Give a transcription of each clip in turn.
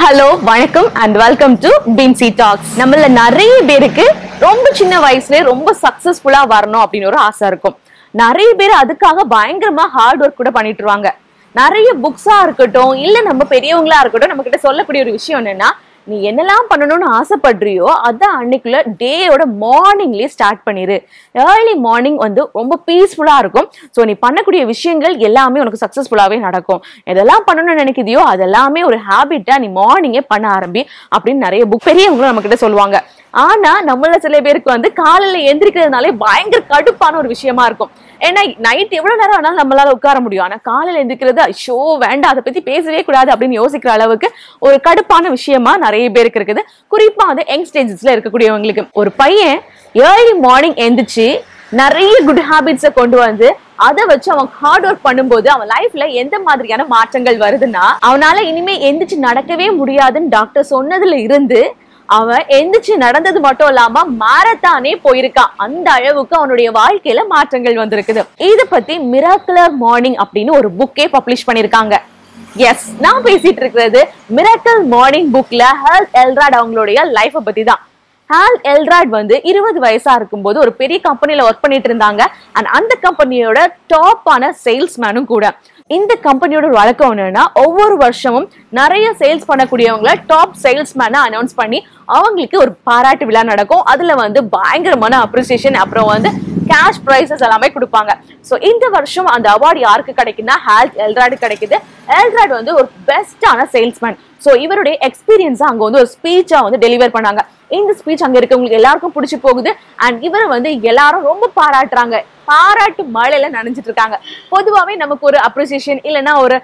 Hello வணக்கம் and welcome to பின்சி tax நம்மள நிறைய பேருக்கு ரொம்ப சின்ன வயசுல ரொம்ப சக்சஸ்ஃபுல்லா வரணும் அப்படின்னு ஒரு ஆசை இருக்கும். நிறைய பேர் அதுக்காக பயங்கரமா ஹார்ட் ஒர்க் கூட பண்ணிட்டு இருவாங்க. நிறைய புக்ஸா இருக்கட்டும் இல்ல நம்ம பெரியவங்களா இருக்கட்டும் நம்ம கிட்ட சொல்லக்கூடிய ஒரு விஷயம் என்னன்னா நீ என்னெல்லாம் பண்ணணும்னு ஆசைப்படுறியோ அதான் அன்னைக்குள்ள டேயோட மார்னிங்லேயே ஸ்டார்ட் பண்ணிரு. ஏர்லி மார்னிங் வந்து ரொம்ப பீஸ்ஃபுல்லாக இருக்கும். ஸோ நீ பண்ணக்கூடிய விஷயங்கள் எல்லாமே உனக்கு சக்ஸஸ்ஃபுல்லாகவே நடக்கும். எதெல்லாம் பண்ணணும்னு நினைக்கிறியோ அதெல்லாமே ஒரு ஹேபிட்டாக நீ மார்னிங்கே பண்ண ஆரம்பி அப்படின்னு நிறைய புக் பெரியவங்களும் நம்ம கிட்ட சொல்லுவாங்க. ஆனா நம்மள சில பேருக்கு வந்து காலையில எந்திரிக்கிறதுனாலே பயங்கர கடுப்பான ஒரு விஷயமா இருக்கும். ஏன்னா நைட் எவ்வளவு நேரம் ஆனாலும் நம்மளால உட்கார முடியும். ஆனா காலையில எந்திரிக்கிறது ஷோ வேண்டாம் அதை பத்தி பேசவே கூடாது அப்படின்னு யோசிக்கிற அளவுக்கு ஒரு கடுப்பான விஷயமா நிறைய பேருக்கு இருக்குது குறிப்பா வந்து யங் ஸ்டேஜஸ்ல இருக்கக்கூடியவங்களுக்கு. ஒரு பையன் ஏர்லி மார்னிங் எந்திரிச்சு நிறைய குட் ஹாபிட்ஸை கொண்டு வந்து அதை வச்சு அவன் ஹார்ட் ஒர்க் பண்ணும்போது அவன் லைஃப்ல எந்த மாதிரியான மாற்றங்கள் வருதுன்னா அவனால இனிமே எந்திரிச்சு நடக்கவே முடியாதுன்னு டாக்டர் சொன்னதுல இருந்து அவன் எந்திரிச்சு நடந்தது மட்டும் இல்லாம மாரத்தானே போயிருக்கான் அந்த அளவுக்கு அவனுடைய வாழ்க்கையில மாற்றங்கள் வந்திருக்குது. இதை பத்தி மிராக்குலர் மார்னிங் அப்படின்னு ஒரு புக்கே பப்ளிஷ் பண்ணிருக்காங்க எஸ் நான் பேசிட்டு இருக்கிறது மிராக்கல் மார்னிங் புக்ல ஹெல் எல்ராட் அவங்களுடைய லைஃப பத்தி தான். ஹால் எல்ராட் வந்து இருபது வயசா இருக்கும்போது ஒரு பெரிய கம்பெனில ஒர்க் பண்ணிட்டு இருந்தாங்க. அண்ட் அந்த கம்பெனியோட டாப்பான சேல்ஸ்மேனும் கூட. இந்த கம்பெனியோட வழக்கம் என்னன்னா ஒவ்வொரு வருஷமும் நிறைய சேல்ஸ் பண்ணக்கூடியவங்கள டாப் சேல்ஸ்மேனை அனௌன்ஸ் பண்ணி அவங்களுக்கு ஒரு பாராட்டு விழா நடக்கும். அதுல வந்து பயங்கரமான அப்ரிசியேஷன் அப்புறம் வந்து கேஷ் ப்ரைஸஸ் எல்லாமே கொடுப்பாங்க. ஸோ இந்த வருஷம் அந்த அவார்டு யாருக்கு கிடைக்குன்னா ஹேல்த் எல்ராடு கிடைக்குது. எல்ராட் வந்து ஒரு பெஸ்டான சேல்ஸ்மேன் ஸோ இவருடைய எக்ஸ்பீரியன்ஸை அங்கே வந்து ஒரு ஸ்பீச்சாக வந்து டெலிவர் பண்ணாங்க. இந்த ஸ்பீச் அங்க இருக்கவங்களுக்கு எல்லாருக்கும் பிடிச்சி போகுது. அண்ட் இவரை வந்து எல்லாரும் ரொம்ப பாராட்டுறாங்க. பாராட்டு மழையில நனைஞ்சிட்டு இருக்காங்க. பொதுவாகவே நமக்கு ஒரு அப்ரிசியேஷன் இல்லைன்னா ஒரு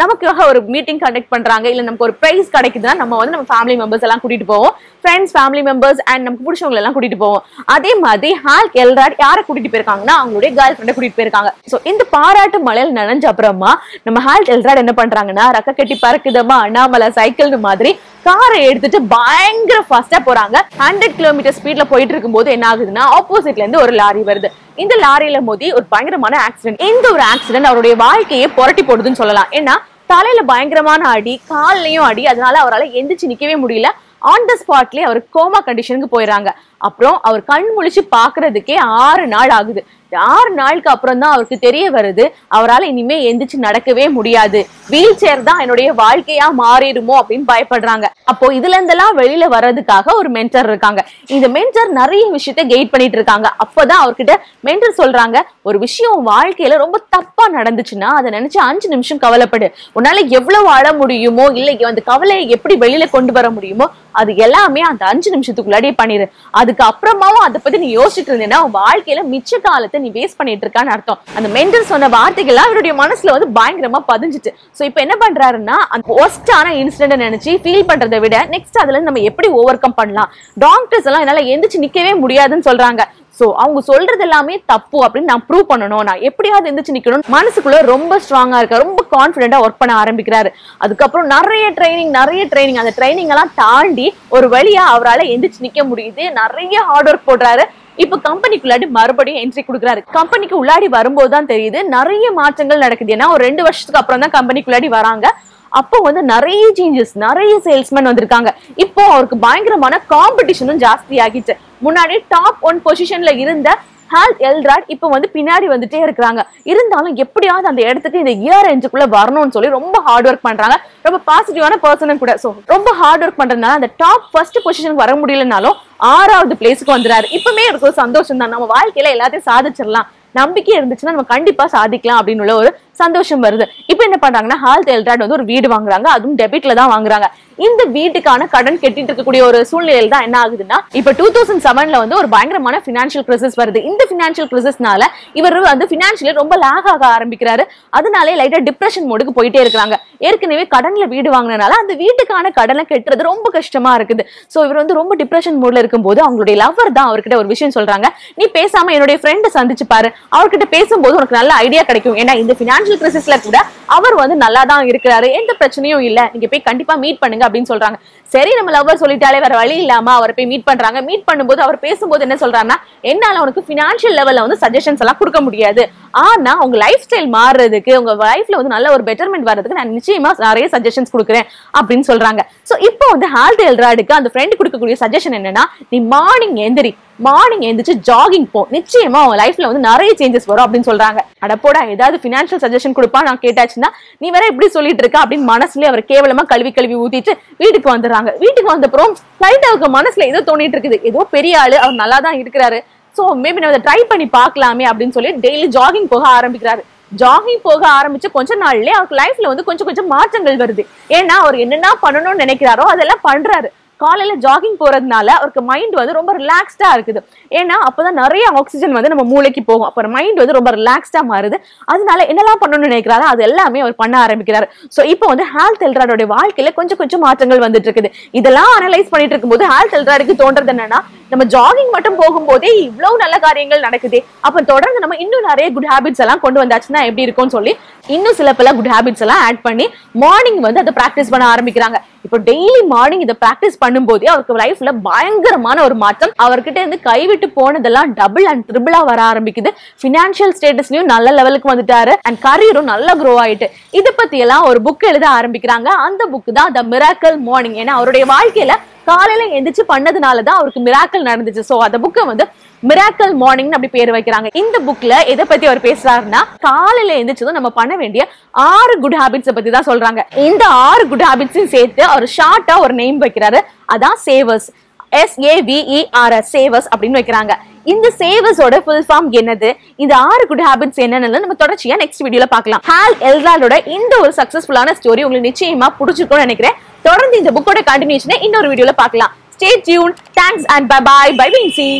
நமக்காக ஒரு மீட்டிங் கண்டக்ட் பண்றாங்க. இல்ல நமக்கு ஒரு ப்ரைஸ் கிடைக்குதுன்னா நம்ம வந்து நம்ம ஃபேமிலி மெம்பர்ஸ் எல்லாம் கூட்டிட்டு போவோம். ஃப்ரெண்ட்ஸ் ஃபேமிலி மெம்பர்ஸ் அண்ட் நமக்கு பிடிச்சவங்க எல்லாம் கூட்டிட்டு போவோம். அதே மாதிரி ஹால் எல்ராட் யாரை கூட்டிட்டு போயிருக்காங்கன்னா அவங்களுடைய கேர்ள் ஃப்ரெண்டை கூட்டிட்டு போயிருக்காங்க. ஸோ இந்த பாராட்டு மழையில் நனைஞ்ச அப்புறமா நம்ம ஹால் எல்ராட் என்ன பண்றாங்கன்னா ரக்க கட்டி பறக்குதமா அண்ணாமலை சைக்கிள் மாதிரி காரை எடுத்துட்டு பயங்கர ஃபாஸ்டா போறாங்க. ஹண்ட்ரட் கிலோமீட்டர் ஸ்பீட்ல போயிட்டு இருக்கும்போது என்ன ஆகுதுன்னா ஆப்போசிட்ல இருந்து ஒரு லாரி வருது. இந்த லாரியில மோதி ஒரு பயங்கரமான ஆக்சிடென்ட் இந்த ஒரு ஆக்சிடென்ட் அவருடைய வாழ்க்கையை புரட்டி போடுதுன்னு சொல்லலாம். ஏன்னா தலையில பயங்கரமான அடி கால்லயும் அடி. அதனால அவரால் எந்திரிச்சு நிக்கவே முடியல. ஆன் த ஸ்பாட்லயே அவர் கோமா கண்டிஷனுக்கு போயிடுறாங்க. அப்புறம் அவர் கண் முழிச்சு பாக்குறதுக்கே ஆறு நாள் ஆகுது. ஆறு நாளுக்கு அப்புறம் தான் அவருக்கு தெரிய வருது அவரால் இனிமே எந்திரிச்சு நடக்கவே முடியாது. வீல் சேர் தான் என்னுடைய வாழ்க்கையா மாறிடுமோ அப்படின்னு பயப்படுறாங்க. அப்போ இதுல இருந்தெல்லாம் வெளியில வர்றதுக்காக ஒரு மென்டர் இருக்காங்க. இந்த மென்டர் நிறைய விஷயத்த கெயிட் பண்ணிட்டு இருக்காங்க. அப்பதான் அவர்கிட்ட மென்டர் சொல்றாங்க ஒரு விஷயம் உன் வாழ்க்கையில ரொம்ப தப்பா நடந்துச்சுன்னா அதை நினைச்சு அஞ்சு நிமிஷம் கவலைப்படு. உன்னால எவ்வளவு அழ முடியுமோ இல்லை அந்த கவலையை எப்படி வெளியில கொண்டு வர முடியுமோ அது எல்லாமே அந்த அஞ்சு நிமிஷத்துக்குள்ளாடியே பண்ணிரு. அதுக்கு அப்புறமாவும் அதை பத்தி நீ யோசிச்சுட்டு இருந்தேன்னா வாழ்க்கையில மிச்ச காலத்தை நீ வேஸ்ட் பண்ணிட்டு இருக்கான்னு அர்த்தம். அந்த மென்டல் சொன்ன வார்த்தைகள்லாம் அவருடைய மனசுல வந்து பயங்கரமா பதிஞ்சுட்டு ஸோ இப்போ என்ன பண்றாருன்னா அந்த ஒஸ்டான இன்சிடென்ட் நினைச்சு ஃபீல் பண்றதை விட நெக்ஸ்ட் அதுல நம்ம எப்படி ஓவர் கம் பண்ணலாம்? டாக்டர்ஸ் எல்லாம் என்னால எந்திரிச்சு நிக்கவே முடியாதுன்னு சொல்றாங்க. சோ அவங்க சொல்றது எல்லாமே தப்பு அப்படின்னு நான் ப்ரூவ் பண்ணணும். நான் எப்படியாவது எந்திரிச்சு நிக்கணும் மனசுக்குள்ள ரொம்ப ஸ்ட்ராங்கா இருக்க ரொம்ப கான்பிடண்டா ஒர்க் பண்ண ஆரம்பிக்கிறாரு. அதுக்கப்புறம் நிறைய ட்ரைனிங் நிறைய ட்ரைனிங் அந்த ட்ரைனிங் எல்லாம் தாண்டி ஒரு வழியா அவரால் எந்திரிச்சு நிக்க முடியுது. நிறைய ஹார்ட் ஒர்க் போடுறாரு. இப்போ கம்பெனிக்குள்ளாடி மறுபடியும் என்ட்ரி கொடுக்குறாரு. கம்பெனிக்கு உள்ளாடி வரும்போது தான் தெரியுது நிறைய மாற்றங்கள் நடக்குது. ஏன்னா ஒரு ரெண்டு வருஷத்துக்கு அப்புறம் தான் கம்பெனிக்குள்ளாடி வராங்க. அப்போ வந்து நிறைய சேஞ்சஸ் நிறைய சேல்ஸ்மேன் வந்திருக்காங்க. இப்போ அவருக்கு பயங்கரமான காம்படிஷனும் ஜாஸ்தி ஆகிச்சு முன்னாடி டாப் ஒன் பொசிஷன்ல இருந்த ஹால் எல்ராட் இப்போ வந்து பின்னாடி வந்துட்டே இருக்கிறாங்க. இருந்தாலும் எப்படியாவது அந்த இடத்துக்கு இந்த இயர் எஞ்சுக்குள்ள வரணும்னு சொல்லி ரொம்ப ஹார்ட் ஒர்க் பண்றாங்க. ரொம்ப பாசிட்டிவான பர்சனும் கூட. ஸோ ரொம்ப ஹார்ட் ஒர்க் பண்றதுனால அந்த டாப் ஃபர்ஸ்ட் பொசிஷனுக்கு வர முடியலனாலும் ஆறாவது பிளேஸுக்கு வந்துறாரு. இப்பவுமே இருக்கும் ஒரு சந்தோஷம் தான் நம்ம வாழ்க்கையில எல்லாத்தையும் சாதிச்சிடலாம். நம்பிக்கை இருந்துச்சுன்னா நம்ம கண்டிப்பா சாதிக்கலாம் அப்படின்னு உள்ள ஒரு சந்தோஷம் வருது. இப்போ என்ன பண்றாங்கன்னா ஹால் எல்ராட் வந்து ஒரு வீடு வாங்குறாங்க. அதுவும் டெபிட்ல தான் வாங்குறாங்க. இந்த வீட்டுக்கான கடன் கட்டிட்டு இருக்கக்கூடிய ஒரு சூழ்நிலையில தான் என்ன ஆகுதுன்னா இப்போ டூ தௌசண்ட் செவன்ல வந்து ஒரு பயங்கரமான பினான்சியல் கிரைசிஸ் வருது. இந்த பினான்சியல் கிரைசிஸ்னால இவர் வந்து பினான்சியலி ரொம்ப லாக் ஆக ஆரம்பிக்கிறாரு. அதனாலே லைட்டா டிப்ரெஷன் மோடுக்கு போயிட்டே இருக்காங்க ஏற்கனவே கடன்ல வீடு வாங்கினனால அந்த வீட்டுக்கான கடனை கட்டுறது ரொம்ப கஷ்டமா இருக்குது. சோ இவர் வந்து ரொம்ப டிப்ரெஷன் மோட்ல இருக்கும்போது அவங்களுடைய லவர் தான் அவர்கிட்ட ஒரு விஷயம் சொல்றாங்க. நீ பேசாம என்னுடைய ஃப்ரெண்டை சந்திச்சு பாரு. அவர்கிட்ட பேசும்போது உனக்கு நல்ல ஐடியா கிடைக்கும். ஏன்னா இந்த பினான்சியல் ஃபினான்ஷியல் கிரைசிஸ்ல கூட அவர் வந்து நல்லா தான் இருக்கிறாரு. எந்த பிரச்சனையும் இல்ல. நீங்க போய் கண்டிப்பா மீட் பண்ணுங்க அப்படின்னு சொல்றாங்க. சரி நம்ம லவ்வர் சொல்லிட்டாலே வேற வழி இல்லாம அவரை போய் மீட் பண்றாங்க. மீட் பண்ணும்போது அவர் பேசும்போது என்ன சொல்றாருன்னா என்னால உனக்கு ஃபினான்ஷியல் லெவல்ல வந்து சஜஷன்ஸ் எல்லாம் கொடுக்க முடியாது. ஆனா உங்க லைஃப் ஸ்டைல் மாறுறதுக்கு உங்க லைஃப்ல வந்து நல்ல ஒரு பெட்டர்மெண்ட் வர்றதுக்கு நான் நிச்சயமா நிறைய சஜஷன்ஸ் கொடுக்குறேன். அப்படின்னு சொல்றாங்க. சோ இப்போ வந்து ஹால்ட் எல்ராடுக்கு அந்த ஃப்ரெண்ட் கொடுக்கக்கூடிய சஜஷன் என்னன்னா நீ மார்னிங் எந்திரி. மார்னிங் எழுந்திரிச்சு ஜாகிங் போ. நிச்சயமா உங்க லைஃப்ல வந்து நிறைய சேஞ்சஸ் வரும் அப்படின்னு சொல்றாங்க. அடப்போடா ஏதாவது ஃபினான்ஷியல் சஜஷன் கொடுப்பா நான் கேட்டாச்சுன்னா நீ வேற எப்படி சொல்லிட்டு இருக்க? அப்படின்னு மனசுலயே அவர் கேவலமா கழுவி கழுவி ஊத்திட்டு வீட்டுக்கு வந்துடுறாங்க. வீட்டுக்கு வந்தப்புறம் லைட் அவருக்கு மனசுல ஏதோ தோணிட்டு இருக்குது. ஏதோ பெரிய ஆளு அவர் நல்லா தான் இருக்கிறாரு. சோ மேபி நம்ம ட்ரை பண்ணி பார்க்கலாமே அப்படின்னு சொல்லி டெய்லி ஜாகிங் போக ஆரம்பிக்கிறாரு. ஜாகிங் போக ஆரம்பிச்சு கொஞ்ச நாள்லயே அவருக்கு லைஃப்ல வந்து கொஞ்சம் கொஞ்சம் மாற்றங்கள் வருது. ஏன்னா அவர் என்னென்ன பண்ணணும்னு நினைக்கிறாரோ அதெல்லாம் பண்றாரு. காலையில ஜாகிங் போறதுனால அவருக்கு மைண்ட் வந்து ரொம்ப ரிலாக்ஸ்டா இருக்குது. ஏன்னா அப்பதான் நிறைய ஆக்சிஜன் வந்து நம்ம மூளைக்கு போகும். அப்புறம் மைண்ட் வந்து ரொம்ப ரிலாக்ஸ்டா மாறுது. அதனால என்னெல்லாம் பண்ணணும்னு நினைக்கிறாரோ அது எல்லாமே அவர் பண்ண ஆரம்பிக்கிறாரு. சோ இப்போ வந்து ஹேல்த் எல்ராடோட வாழ்க்கையில கொஞ்சம் கொஞ்சம் மாற்றங்கள் வந்துட்டு இருக்குது. இதெல்லாம் அனலைஸ் பண்ணிட்டு இருக்கும்போது ஹேல்த் எல்ராடுக்கு தோன்றது என்னன்னா நம்ம ஜாகிங் மட்டும் போகும்போதே இவ்வளவு நல்ல காரியங்கள் நடக்குது. அப்ப தொடர்ந்து நம்ம இன்னும் நிறைய குட் ஹேபிட்ஸ் எல்லாம் கொண்டு வந்தாச்சுன்னா எப்படி இருக்கும்னு சொல்லி இன்னும் சில பல குட் ஹேபிட்ஸ் எல்லாம் ஆட் பண்ணி மார்னிங் வந்து அதை ப்ராக்டிஸ் பண்ண ஆரம்பிக்கிறாங்க. இப்போ டெய்லி மார்னிங் இதை ப்ராக்டிஸ் பண்ணும்போதே அவருக்கு லைஃப்ல பயங்கரமான ஒரு மாற்றம். அவர்கிட்ட இருந்து கைவிட்டு போனதெல்லாம் டபுள் அண்ட் ட்ரிபிளா வர ஆரம்பிக்குது. ஃபினான்ஷியல் ஸ்டேட்டஸ்லயும் நல்ல லெவலுக்கு வந்துட்டாரு. அண்ட் கரியரும் நல்லா க்ரோ ஆயிட்டு. இதை பத்தி எல்லாம் ஒரு புக் எழுத ஆரம்பிக்கிறாங்க. அந்த புக் தான் த மிராக்கல் மார்னிங் ஏன்னா அவருடைய வாழ்க்கையில காலையில எந்திரிச்சு பண்ணதுனால தான் அவருக்கு மிராக்கல் நடந்துச்சு. சோ அந்த புக்கை வந்து மிராக்கல் மார்னிங் அப்படி பேர் வைக்கிறாங்க. இந்த புக்ல எதை பத்தி அவர் பேசுறாருன்னா காலையில எந்திரிச்சதும் நம்ம பண்ண வேண்டிய ஆறு குட் ஹாபிட்ஸை பத்தி தான் சொல்றாங்க. இந்த ஆறு குட் ஹாபிட்ஸையும் சேர்த்து அவர் ஷார்ட்டா ஒரு நேம் வைக்கிறாரு. அதான் சேவர்ஸ் எஸ்ஏவிஇஆர்எஸ் சேவர்ஸ் அப்படின்னு வைக்கிறாங்க. இந்த சேவர்ஸோட ஃபுல் ஃபார்ம் என்னது? இந்த ஆறு குட் ஹாபிட்ஸ் என்னன்னு நம்ம தொடர்ச்சியா நெக்ஸ்ட் வீடியோல பார்க்கலாம். ஹால் எல்ராலோட இந்த ஒரு சக்சஸ்ஃபுல்லான ஸ்டோரி உங்களுக்கு நிச்சயமா பிடிச்சிருக்கும்னு நினைக்கிறேன். தொடர்ந்து இந்த புக்கோட கண்டினியூஷனை இன்னொரு வீடியோல பார்க்கலாம். Stay tuned thanks and bye bye bye Vinci